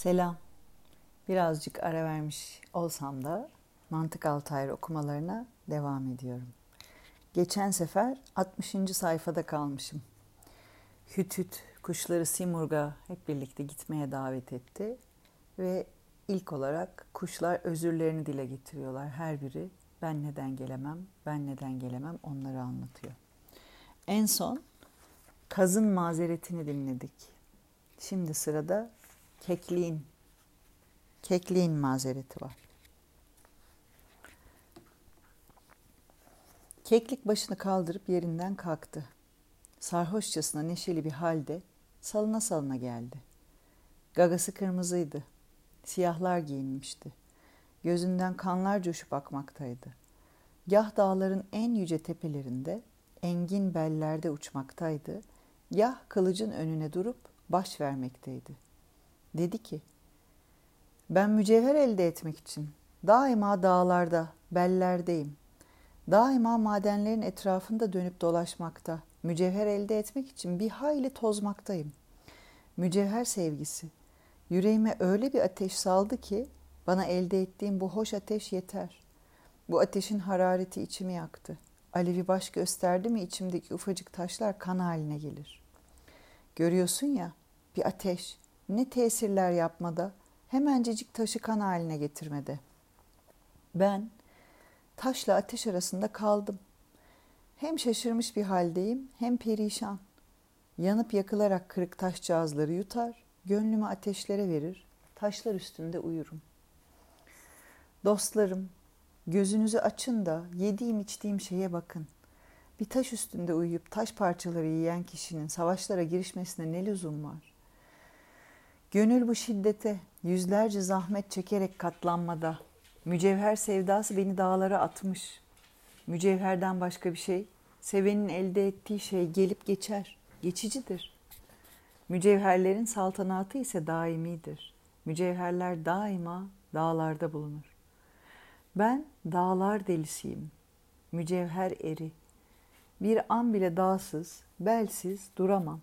Selam. Birazcık ara vermiş olsam da Mantık Altayr okumalarına devam ediyorum. Geçen sefer 60. sayfada kalmışım. Hüt hüt kuşları Simurg'a hep birlikte gitmeye davet etti ve ilk olarak kuşlar özürlerini dile getiriyorlar. Her biri ben neden gelemem, ben neden gelemem onları anlatıyor. En son kazın mazeretini dinledik. Şimdi sırada kekliğin kekliğin mazereti var. Keklik başını kaldırıp yerinden kalktı. Sarhoşçasına neşeli bir halde salına salına geldi. Gagası kırmızıydı. Siyahlar giyinmişti. Gözünden kanlar coşup akmaktaydı. Gah dağların en yüce tepelerinde, engin bellerde uçmaktaydı, gah kılıcın önüne durup baş vermekteydi. Dedi ki, ben mücevher elde etmek için daima dağlarda, bellerdeyim. Daima madenlerin etrafında dönüp dolaşmakta, mücevher elde etmek için bir hayli tozmaktayım. Mücevher sevgisi yüreğime öyle bir ateş saldı ki bana elde ettiğim bu hoş ateş yeter. Bu ateşin harareti içimi yaktı. Alevi baş gösterdi mi içimdeki ufacık taşlar kan haline gelir. Görüyorsun ya bir ateş ne tesirler yapmada hemencecik taşı kan haline getirmede. Ben taşla ateş arasında kaldım. Hem şaşırmış bir haldeyim hem perişan. Yanıp yakılarak kırık taşcağızları yutar, gönlümü ateşlere verir, taşlar üstünde uyurum. Dostlarım, gözünüzü açın da yediğim içtiğim şeye bakın. Bir taş üstünde uyuyup taş parçaları yiyen kişinin savaşlara girişmesine ne lüzum var? Gönül bu şiddete, yüzlerce zahmet çekerek katlanmada. Mücevher sevdası beni dağlara atmış. Mücevherden başka bir şey, sevenin elde ettiği şey gelip geçer, geçicidir. Mücevherlerin saltanatı ise daimidir. Mücevherler daima dağlarda bulunur. Ben dağlar delisiyim. Mücevher eri. Bir an bile dağsız, belsiz duramam.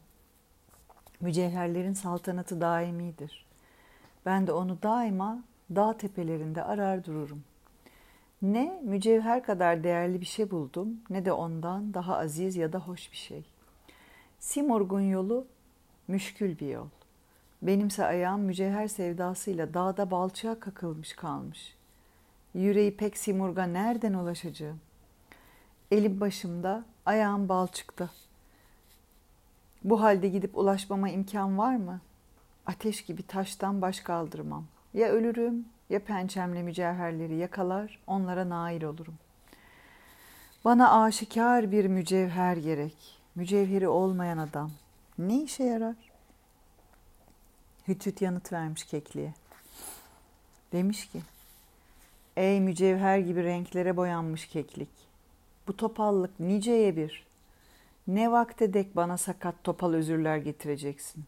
Mücevherlerin saltanatı daimidir. Ben de onu daima dağ tepelerinde arar dururum. Ne mücevher kadar değerli bir şey buldum ne de ondan daha aziz ya da hoş bir şey. Simorg'un yolu müşkül bir yol. Benimse ayağım mücevher sevdasıyla dağda balçığa kakılmış kalmış. Yüreği pek Simurg'a nereden ulaşacağım? Elim başımda, ayağım balçıkta. Bu halde gidip ulaşmama imkan var mı? Ateş gibi taştan baş kaldırmam. Ya ölürüm ya pençemle mücevherleri yakalar onlara nail olurum. Bana aşikar bir mücevher gerek. Mücevheri olmayan adam ne işe yarar? Hütüt yanıt vermiş kekliğe. Demiş ki, ey mücevher gibi renklere boyanmış keklik, bu topallık niceye bir, ne vakte dek bana sakat topal özürler getireceksin.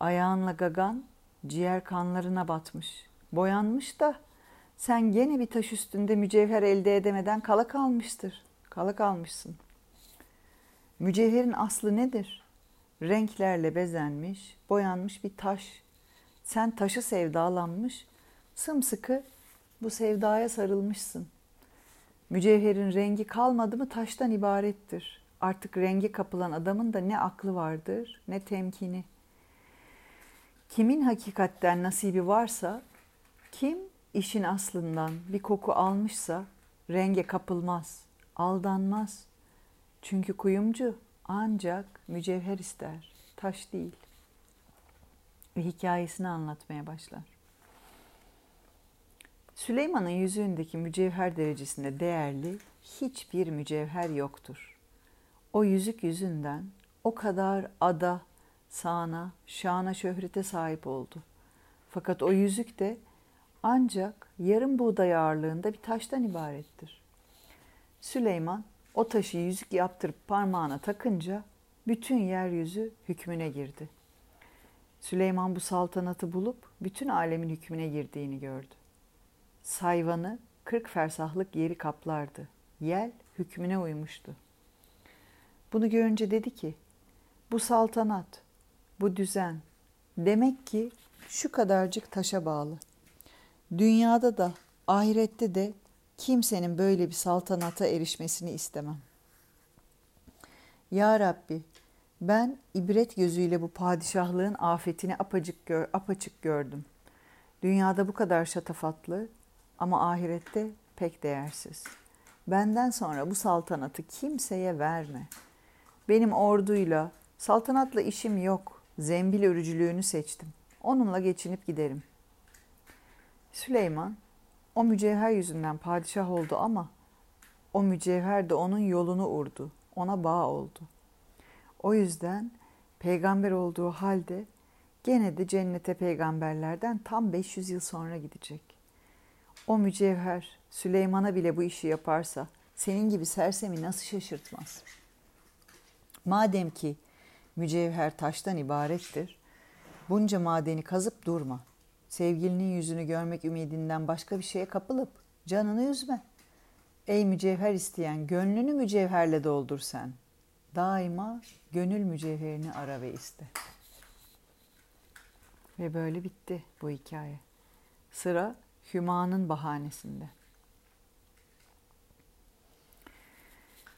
Ayağınla gagan ciğer kanlarına batmış, boyanmış da sen gene bir taş üstünde mücevher elde edemeden kala kalmıştır. Kala kalmışsın. Mücevherin aslı nedir? Renklerle bezenmiş, boyanmış bir taş. Sen taşı sevdalanmış, sımsıkı bu sevdaya sarılmışsın. Mücevherin rengi kalmadı mı taştan ibarettir. Artık rengi kapılan adamın da ne aklı vardır ne temkini. Kimin hakikatten nasibi varsa, kim işin aslından bir koku almışsa renge kapılmaz, aldanmaz. Çünkü kuyumcu ancak mücevher ister, taş değil. Ve hikayesini anlatmaya başlar. Süleyman'ın yüzüğündeki mücevher derecesinde değerli hiçbir mücevher yoktur. O yüzük yüzünden o kadar ada, sana, şana, şöhrete sahip oldu. Fakat o yüzük de ancak yarım buğday ağırlığında bir taştan ibarettir. Süleyman o taşı yüzük yaptırıp parmağına takınca bütün yeryüzü hükmüne girdi. Süleyman bu saltanatı bulup bütün alemin hükmüne girdiğini gördü. Sayvanı kırk fersahlık yeri kaplardı. Yel hükmüne uymuştu. Bunu görünce dedi ki, bu saltanat, bu düzen demek ki şu kadarcık taşa bağlı. Dünyada da ahirette de kimsenin böyle bir saltanata erişmesini istemem. Ya Rabbi ben ibret gözüyle bu padişahlığın afetini apacık gör, apaçık gördüm. Dünyada bu kadar şatafatlı ama ahirette pek değersiz. Benden sonra bu saltanatı kimseye verme. Benim orduyla, saltanatla işim yok. Zembil örücülüğünü seçtim. Onunla geçinip giderim. Süleyman, o mücevher yüzünden padişah oldu ama o mücevher de onun yolunu urdu. Ona bağ oldu. O yüzden peygamber olduğu halde gene de cennete peygamberlerden tam 500 yıl sonra gidecek. O mücevher Süleyman'a bile bu işi yaparsa senin gibi sersemi nasıl şaşırtmaz? Madem ki mücevher taştan ibarettir, bunca madeni kazıp durma. Sevgilinin yüzünü görmek ümidinden başka bir şeye kapılıp canını üzme. Ey mücevher isteyen gönlünü mücevherle doldur sen. Daima gönül mücevherini ara ve iste. Ve böyle bitti bu hikaye. Sıra Hüma'nın bahanesinde.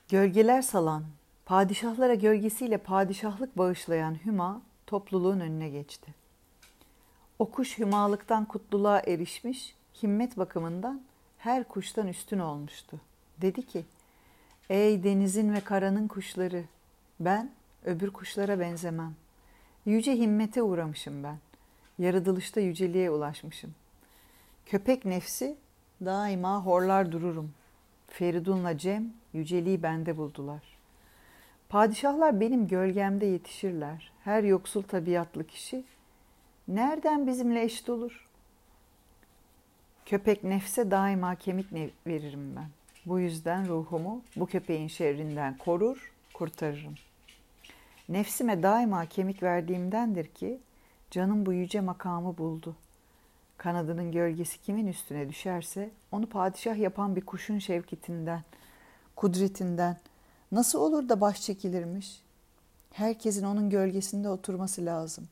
Gölgeler salan, padişahlara gölgesiyle padişahlık bağışlayan Hüma topluluğun önüne geçti. O kuş hümalıktan kutluluğa erişmiş, himmet bakımından her kuştan üstün olmuştu. Dedi ki, Ey denizin ve karanın kuşları, ben öbür kuşlara benzemem. Yüce himmete uğramışım ben. Yaratılışta yüceliğe ulaşmışım. Köpek nefsi daima horlar dururum. Feridun'la Cem yüceliği bende buldular. Padişahlar benim gölgemde yetişirler. Her yoksul tabiatlı kişi nereden bizimle eşit olur? Köpek nefse daima kemik veririm ben. Bu yüzden ruhumu bu köpeğin şerrinden korur, kurtarırım. Nefsime daima kemik verdiğimdendir ki canım bu yüce makamı buldu. Kanadının gölgesi kimin üstüne düşerse onu padişah yapan bir kuşun şevketinden, kudretinden nasıl olur da baş çekilirmiş? Herkesin onun gölgesinde oturması lazım.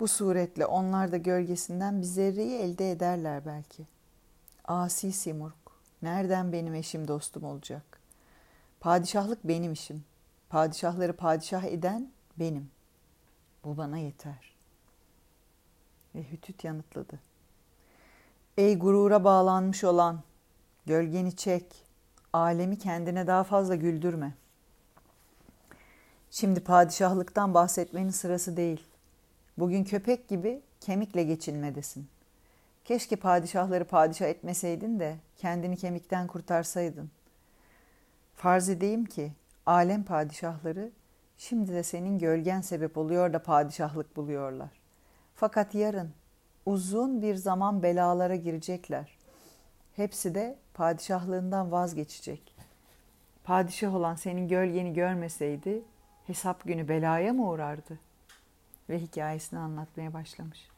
Bu suretle onlar da gölgesinden bir zerreyi elde ederler belki. Asi Simurg, nereden benim eşim dostum olacak? Padişahlık benim işim. Padişahları padişah eden benim. Bu bana yeter. Ve Hütüt yanıtladı. Ey gurura bağlanmış olan, gölgeni çek, alemi kendine daha fazla güldürme. Şimdi padişahlıktan bahsetmenin sırası değil. Bugün köpek gibi kemikle geçinmedesin. Keşke padişahları padişah etmeseydin de kendini kemikten kurtarsaydın. Farz edeyim ki alem padişahları şimdi de senin gölgen sebep oluyor da padişahlık buluyorlar. Fakat yarın uzun bir zaman belalara girecekler. Hepsi de padişahlığından vazgeçecek. Padişah olan senin gölgeni görmeseydi hesap günü belaya mı uğrardı? Ve hikayesini anlatmaya başlamış.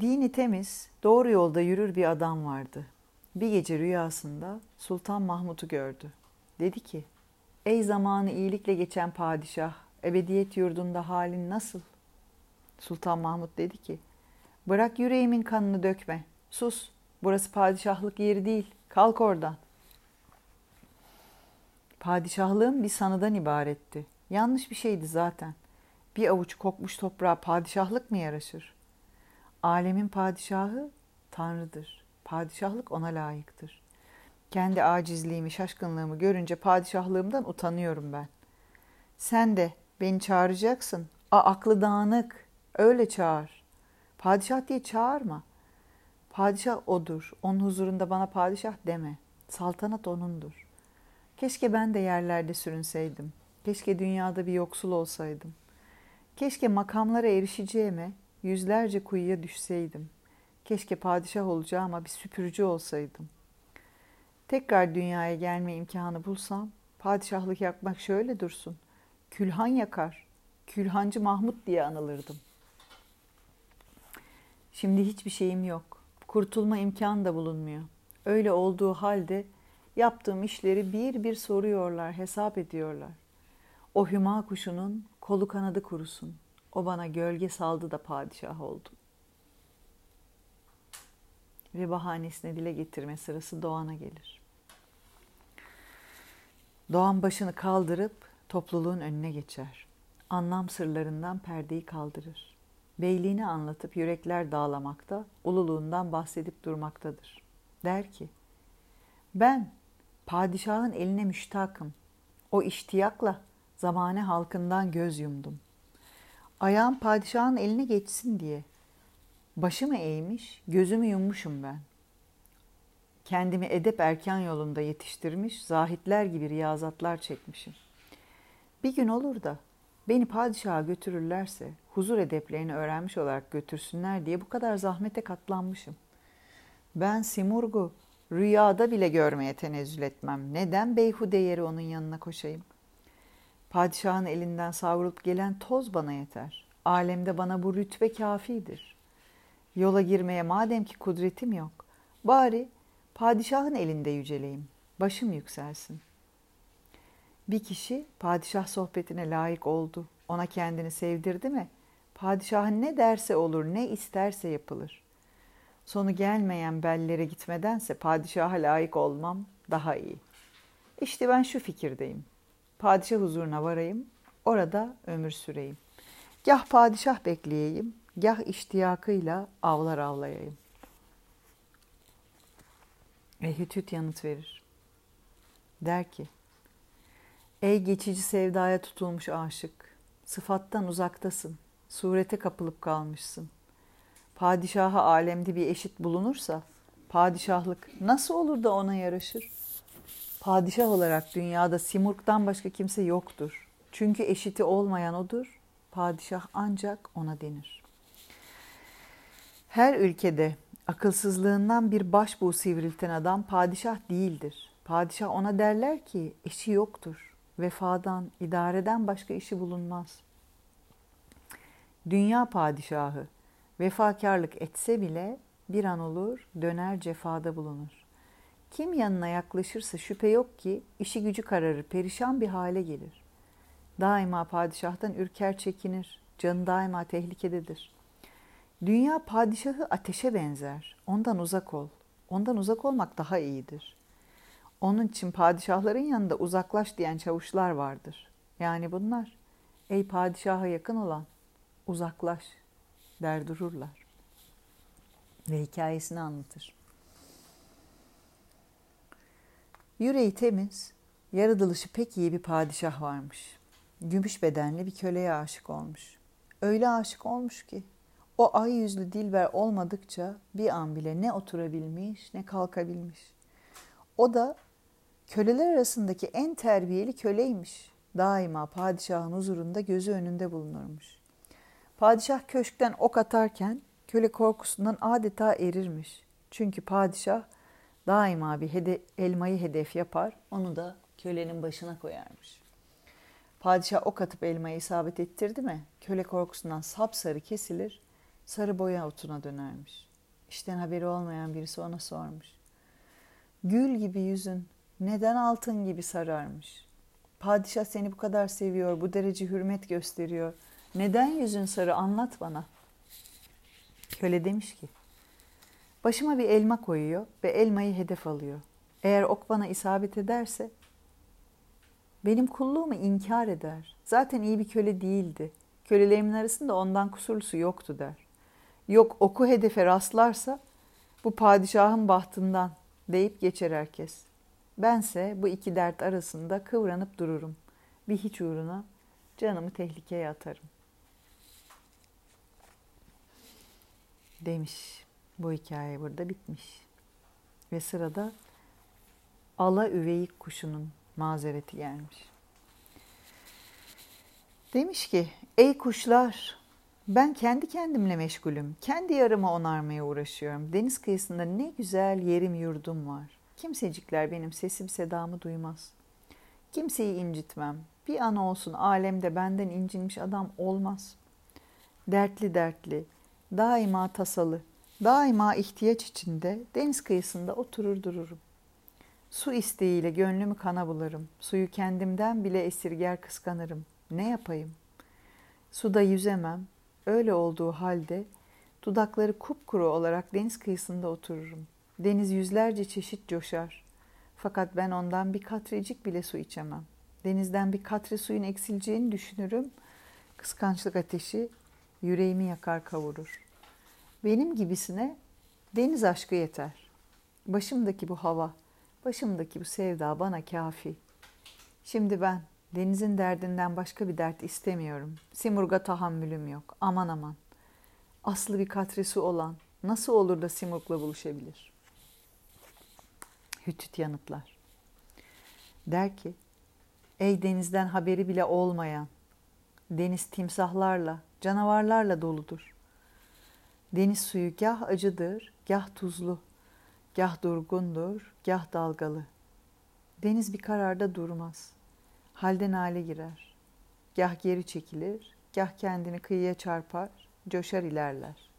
Dini temiz, doğru yolda yürür bir adam vardı. Bir gece rüyasında Sultan Mahmut'u gördü. Dedi ki, ey zamanı iyilikle geçen padişah, ebediyet yurdunda halin nasıl? Sultan Mahmut dedi ki, bırak yüreğimin kanını dökme, sus, burası padişahlık yeri değil, kalk oradan. Padişahlığım bir sanıdan ibaretti. Yanlış bir şeydi zaten. Bir avuç kokmuş toprağa padişahlık mı yaraşır? Alemin padişahı Tanrı'dır. Padişahlık ona layıktır. Kendi acizliğimi, şaşkınlığımı görünce padişahlığımdan utanıyorum ben. Sen de beni çağıracaksın. A aklı dağınık. Öyle çağır. Padişah diye çağırma. Padişah odur. Onun huzurunda bana padişah deme. Saltanat onundur. Keşke ben de yerlerde sürünseydim. Keşke dünyada bir yoksul olsaydım. Keşke makamlara erişeceğime yüzlerce kuyuya düşseydim. Keşke padişah olacağıma bir süpürücü olsaydım. Tekrar dünyaya gelme imkanı bulsam, padişahlık yakmak şöyle dursun. Külhan yakar, Külhancı Mahmut diye anılırdım. Şimdi hiçbir şeyim yok. Kurtulma imkanı da bulunmuyor. Öyle olduğu halde yaptığım işleri bir bir soruyorlar, hesap ediyorlar. O hüma kuşunun kolu kanadı kurusun. O bana gölge saldı da padişah oldum. Ve bahanesine dile getirme sırası Doğan'a gelir. Doğan başını kaldırıp topluluğun önüne geçer. Anlam sırlarından perdeyi kaldırır. Beyliğini anlatıp yürekler dağlamakta, ululuğundan bahsedip durmaktadır. Der ki, ben padişahın eline müştakım. O iştiyakla zamane halkından göz yumdum. Ayağım padişahın eline geçsin diye. Başımı eğmiş, gözümü yummuşum ben. Kendimi edep erken yolunda yetiştirmiş, zahitler gibi riyazatlar çekmişim. Bir gün olur da beni padişaha götürürlerse huzur edeplerini öğrenmiş olarak götürsünler diye bu kadar zahmete katlanmışım. Ben Simurg'u rüyada bile görmeye tenezzül etmem. Neden beyhude yeri onun yanına koşayım? Padişahın elinden savrulup gelen toz bana yeter. Alemde bana bu rütbe kafidir. Yola girmeye madem ki kudretim yok, bari padişahın elinde yüceleyim, başım yükselsin. Bir kişi padişah sohbetine layık oldu, ona kendini sevdirdi mi, padişahın ne derse olur, ne isterse yapılır. Sonu gelmeyen bellere gitmedense padişaha layık olmam daha iyi. İşte ben şu fikirdeyim. Padişah huzuruna varayım, orada ömür süreyim. Gah padişah bekleyeyim, gah iştiyakıyla avlar avlayayım. Ve Hütüt yanıt verir. Der ki, Ey geçici sevdaya tutulmuş aşık, sıfattan uzaktasın, surete kapılıp kalmışsın. Padişaha alemde bir eşit bulunursa, padişahlık nasıl olur da ona yaraşır? Padişah olarak dünyada Simurg'dan başka kimse yoktur. Çünkü eşiti olmayan odur, padişah ancak ona denir. Her ülkede akılsızlığından bir başbuğ sivrilten adam padişah değildir. Padişah ona derler ki eşi yoktur. Vefadan, idareden başka işi bulunmaz. Dünya padişahı vefakarlık etse bile bir an olur döner cefada bulunur. Kim yanına yaklaşırsa şüphe yok ki işi gücü kararır, perişan bir hale gelir. Daima padişahtan ürker çekinir, canı daima tehlikededir. Dünya padişahı ateşe benzer, ondan uzak ol. Ondan uzak olmak daha iyidir. Onun için padişahların yanında uzaklaş diyen çavuşlar vardır. Yani bunlar, ey padişaha yakın olan, uzaklaş der dururlar. Ve hikayesini anlatır. Yüreği temiz, yaratılışı pek iyi bir padişah varmış. Gümüş bedenli bir köleye aşık olmuş. Öyle aşık olmuş ki o ay yüzlü dilber olmadıkça bir an bile ne oturabilmiş ne kalkabilmiş. O da köleler arasındaki en terbiyeli köleymiş. Daima padişahın huzurunda gözü önünde bulunurmuş. Padişah köşkten ok atarken köle korkusundan adeta erirmiş. Çünkü padişah daima bir hede elmayı hedef yapar, onu da kölenin başına koyarmış. Padişah ok atıp elmayı isabet ettirdi mi, köle korkusundan sapsarı kesilir, sarı boya otuna dönermiş. İşten haberi olmayan birisi ona sormuş. Gül gibi yüzün neden altın gibi sararmış? Padişah seni bu kadar seviyor, bu derece hürmet gösteriyor. Neden yüzün sarı anlat bana. Köle demiş ki, başıma bir elma koyuyor ve elmayı hedef alıyor. Eğer ok bana isabet ederse benim kulluğumu inkar eder. Zaten iyi bir köle değildi. Kölelerimin arasında ondan kusurlusu yoktu der. Yok oku hedefe rastlarsa bu padişahın bahtından deyip geçer herkes. Bense bu iki dert arasında kıvranıp dururum. Bir hiç uğruna canımı tehlikeye atarım. Demiş. Bu hikaye burada bitmiş. Ve sırada ala üveyik kuşunun mazereti gelmiş. Demiş ki, ey kuşlar ben kendi kendimle meşgulüm. Kendi yarımı onarmaya uğraşıyorum. Deniz kıyısında ne güzel yerim yurdum var. Kimsecikler benim sesim sedamı duymaz. Kimseyi incitmem. Bir an olsun alemde benden incinmiş adam olmaz. Dertli dertli, daima tasalı, daima ihtiyaç içinde deniz kıyısında oturur dururum. Su isteğiyle gönlümü kana bularım. Suyu kendimden bile esirger kıskanırım. Ne yapayım? Suda yüzemem. Öyle olduğu halde dudakları kupkuru olarak deniz kıyısında otururum. Deniz yüzlerce çeşit coşar. Fakat ben ondan bir katrecik bile su içemem. Denizden bir katre suyun eksileceğini düşünürüm. Kıskançlık ateşi yüreğimi yakar kavurur. Benim gibisine deniz aşkı yeter. Başımdaki bu hava, başımdaki bu sevda bana kafi. Şimdi ben denizin derdinden başka bir dert istemiyorum. Simurga tahammülüm yok. Aman aman. Aslı bir katresi olan nasıl olur da Simurg'la buluşabilir? Hütüt yanıtlar. Der ki, ey denizden haberi bile olmayan, deniz timsahlarla, canavarlarla doludur. Deniz suyu gah acıdır, gah tuzlu, gah durgundur, gah dalgalı. Deniz bir kararda durmaz. Halden hale girer. Gah geri çekilir, gah kendini kıyıya çarpar, coşar ilerler.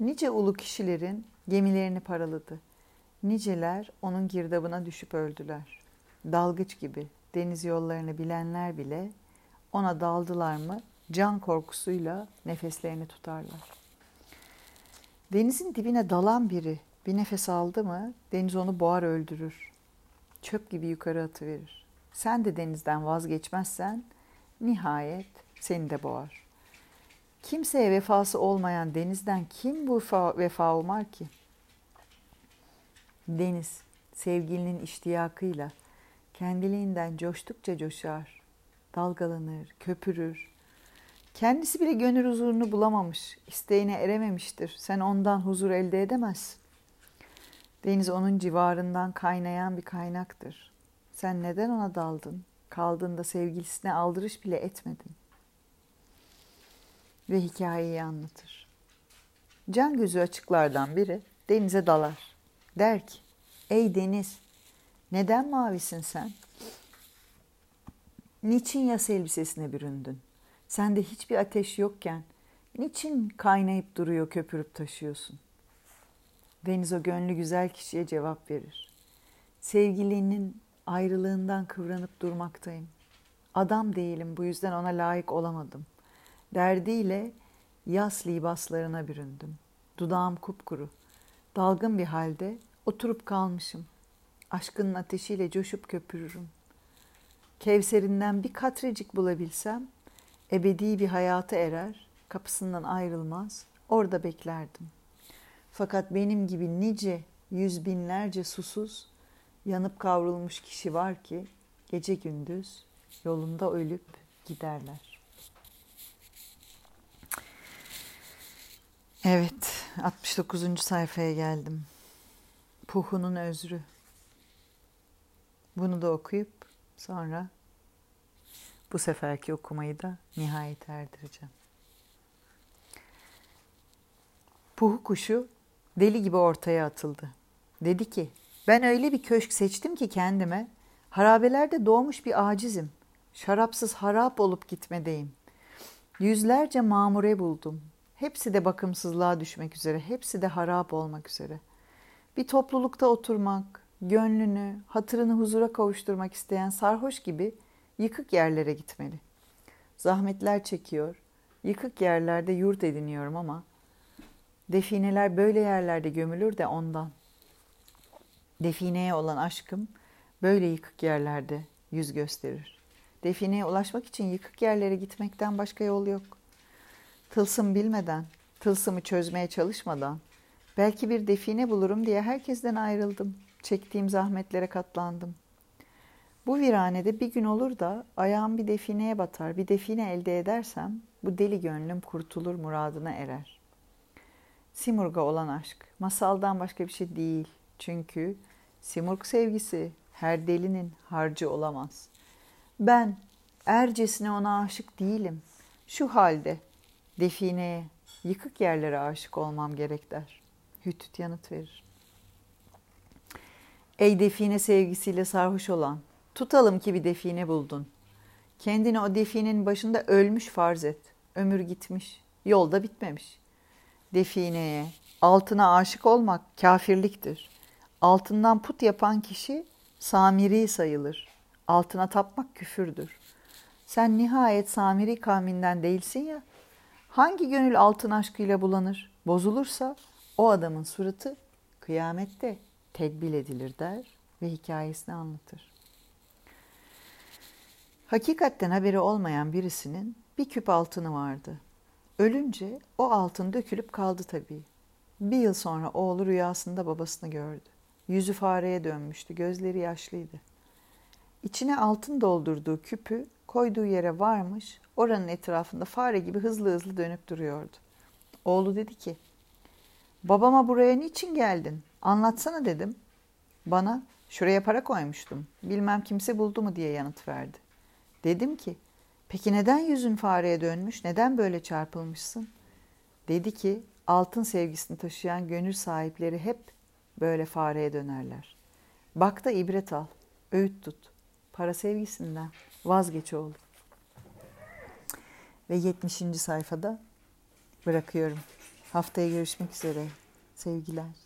Nice ulu kişilerin gemilerini paraladı. Niceler onun girdabına düşüp öldüler. Dalgıç gibi deniz yollarını bilenler bile ona daldılar mı can korkusuyla nefeslerini tutarlar. Denizin dibine dalan biri bir nefes aldı mı deniz onu boğar öldürür. Çöp gibi yukarı atıverir. Sen de denizden vazgeçmezsen nihayet seni de boğar. Kimseye vefası olmayan denizden kim bu vefa, vefa umar ki? Deniz sevgilinin iştiyakıyla kendiliğinden coştukça coşar, dalgalanır, köpürür. Kendisi bile gönül huzurunu bulamamış, isteğine erememiştir. Sen ondan huzur elde edemezsin. Deniz onun civarından kaynayan bir kaynaktır. Sen neden ona daldın? Kaldın da sevgilisine aldırış bile etmedin. Ve hikayeyi anlatır. Can gözü açıklardan biri denize dalar. Der ki, ey deniz neden mavisin sen? Niçin yas elbisesine büründün? Sende hiçbir ateş yokken niçin kaynayıp duruyor köpürüp taşıyorsun? Deniz o gönlü güzel kişiye cevap verir. Sevgilinin ayrılığından kıvranıp durmaktayım. Adam değilim bu yüzden ona layık olamadım. Derdiyle yas libaslarına büründüm. Dudağım kupkuru. Dalgın bir halde oturup kalmışım. Aşkının ateşiyle coşup köpürürüm. Kevserinden bir katrecik bulabilsem ebedi bir hayata erer, kapısından ayrılmaz, orada beklerdim. Fakat benim gibi nice yüz binlerce susuz, yanıp kavrulmuş kişi var ki gece gündüz yolunda ölüp giderler. Evet, 69. sayfaya geldim. Puhu'nun özrü. Bunu da okuyup sonra bu seferki okumayı da nihayet erdireceğim. Puhu kuşu deli gibi ortaya atıldı. Dedi ki, ben öyle bir köşk seçtim ki kendime, harabelerde doğmuş bir acizim. Şarapsız harap olup gitmedeyim. Yüzlerce mamure buldum. Hepsi de bakımsızlığa düşmek üzere, hepsi de harap olmak üzere. Bir toplulukta oturmak, gönlünü, hatırını huzura kavuşturmak isteyen sarhoş gibi yıkık yerlere gitmeli. Zahmetler çekiyor, yıkık yerlerde yurt ediniyorum ama defineler böyle yerlerde gömülür de ondan. Defineye olan aşkım böyle yıkık yerlerde yüz gösterir. Defineye ulaşmak için yıkık yerlere gitmekten başka yol yok. Tılsım bilmeden, tılsımı çözmeye çalışmadan, belki bir define bulurum diye herkesten ayrıldım. Çektiğim zahmetlere katlandım. Bu viranede bir gün olur da ayağım bir defineye batar, bir define elde edersem bu deli gönlüm kurtulur muradına erer. Simurg'a olan aşk masaldan başka bir şey değil. Çünkü Simurg sevgisi her delinin harcı olamaz. Ben ercesine ona aşık değilim. Şu halde defineye, yıkık yerlere aşık olmam gerek der. Hütüt yanıt verir. Ey define sevgisiyle sarhoş olan, tutalım ki bir define buldun. Kendini o definin başında ölmüş farz et. Ömür gitmiş, yolda bitmemiş. Defineye, altına aşık olmak kafirliktir. Altından put yapan kişi samiri sayılır. Altına tapmak küfürdür. Sen nihayet Samiri kavminden değilsin ya. Hangi gönül altın aşkıyla bulanır, bozulursa o adamın suratı kıyamette tedbil edilir der ve hikayesini anlatır. Hakikatten haberi olmayan birisinin bir küp altını vardı. Ölünce o altın dökülüp kaldı tabii. Bir yıl sonra oğlu rüyasında babasını gördü. Yüzü fareye dönmüştü, gözleri yaşlıydı. İçine altın doldurduğu küpü koyduğu yere varmış, oranın etrafında fare gibi hızlı hızlı dönüp duruyordu. Oğlu dedi ki, babama buraya niçin geldin? Anlatsana dedim. Bana, şuraya para koymuştum, bilmem kimse buldu mu diye yanıt verdi. Dedim ki, peki neden yüzün fareye dönmüş, neden böyle çarpılmışsın? Dedi ki, altın sevgisini taşıyan gönül sahipleri hep böyle fareye dönerler. Bak da ibret al, öğüt tut. Para sevgisinden vazgeç oğlum. Ve 70. sayfada bırakıyorum. Haftaya görüşmek üzere. Sevgiler.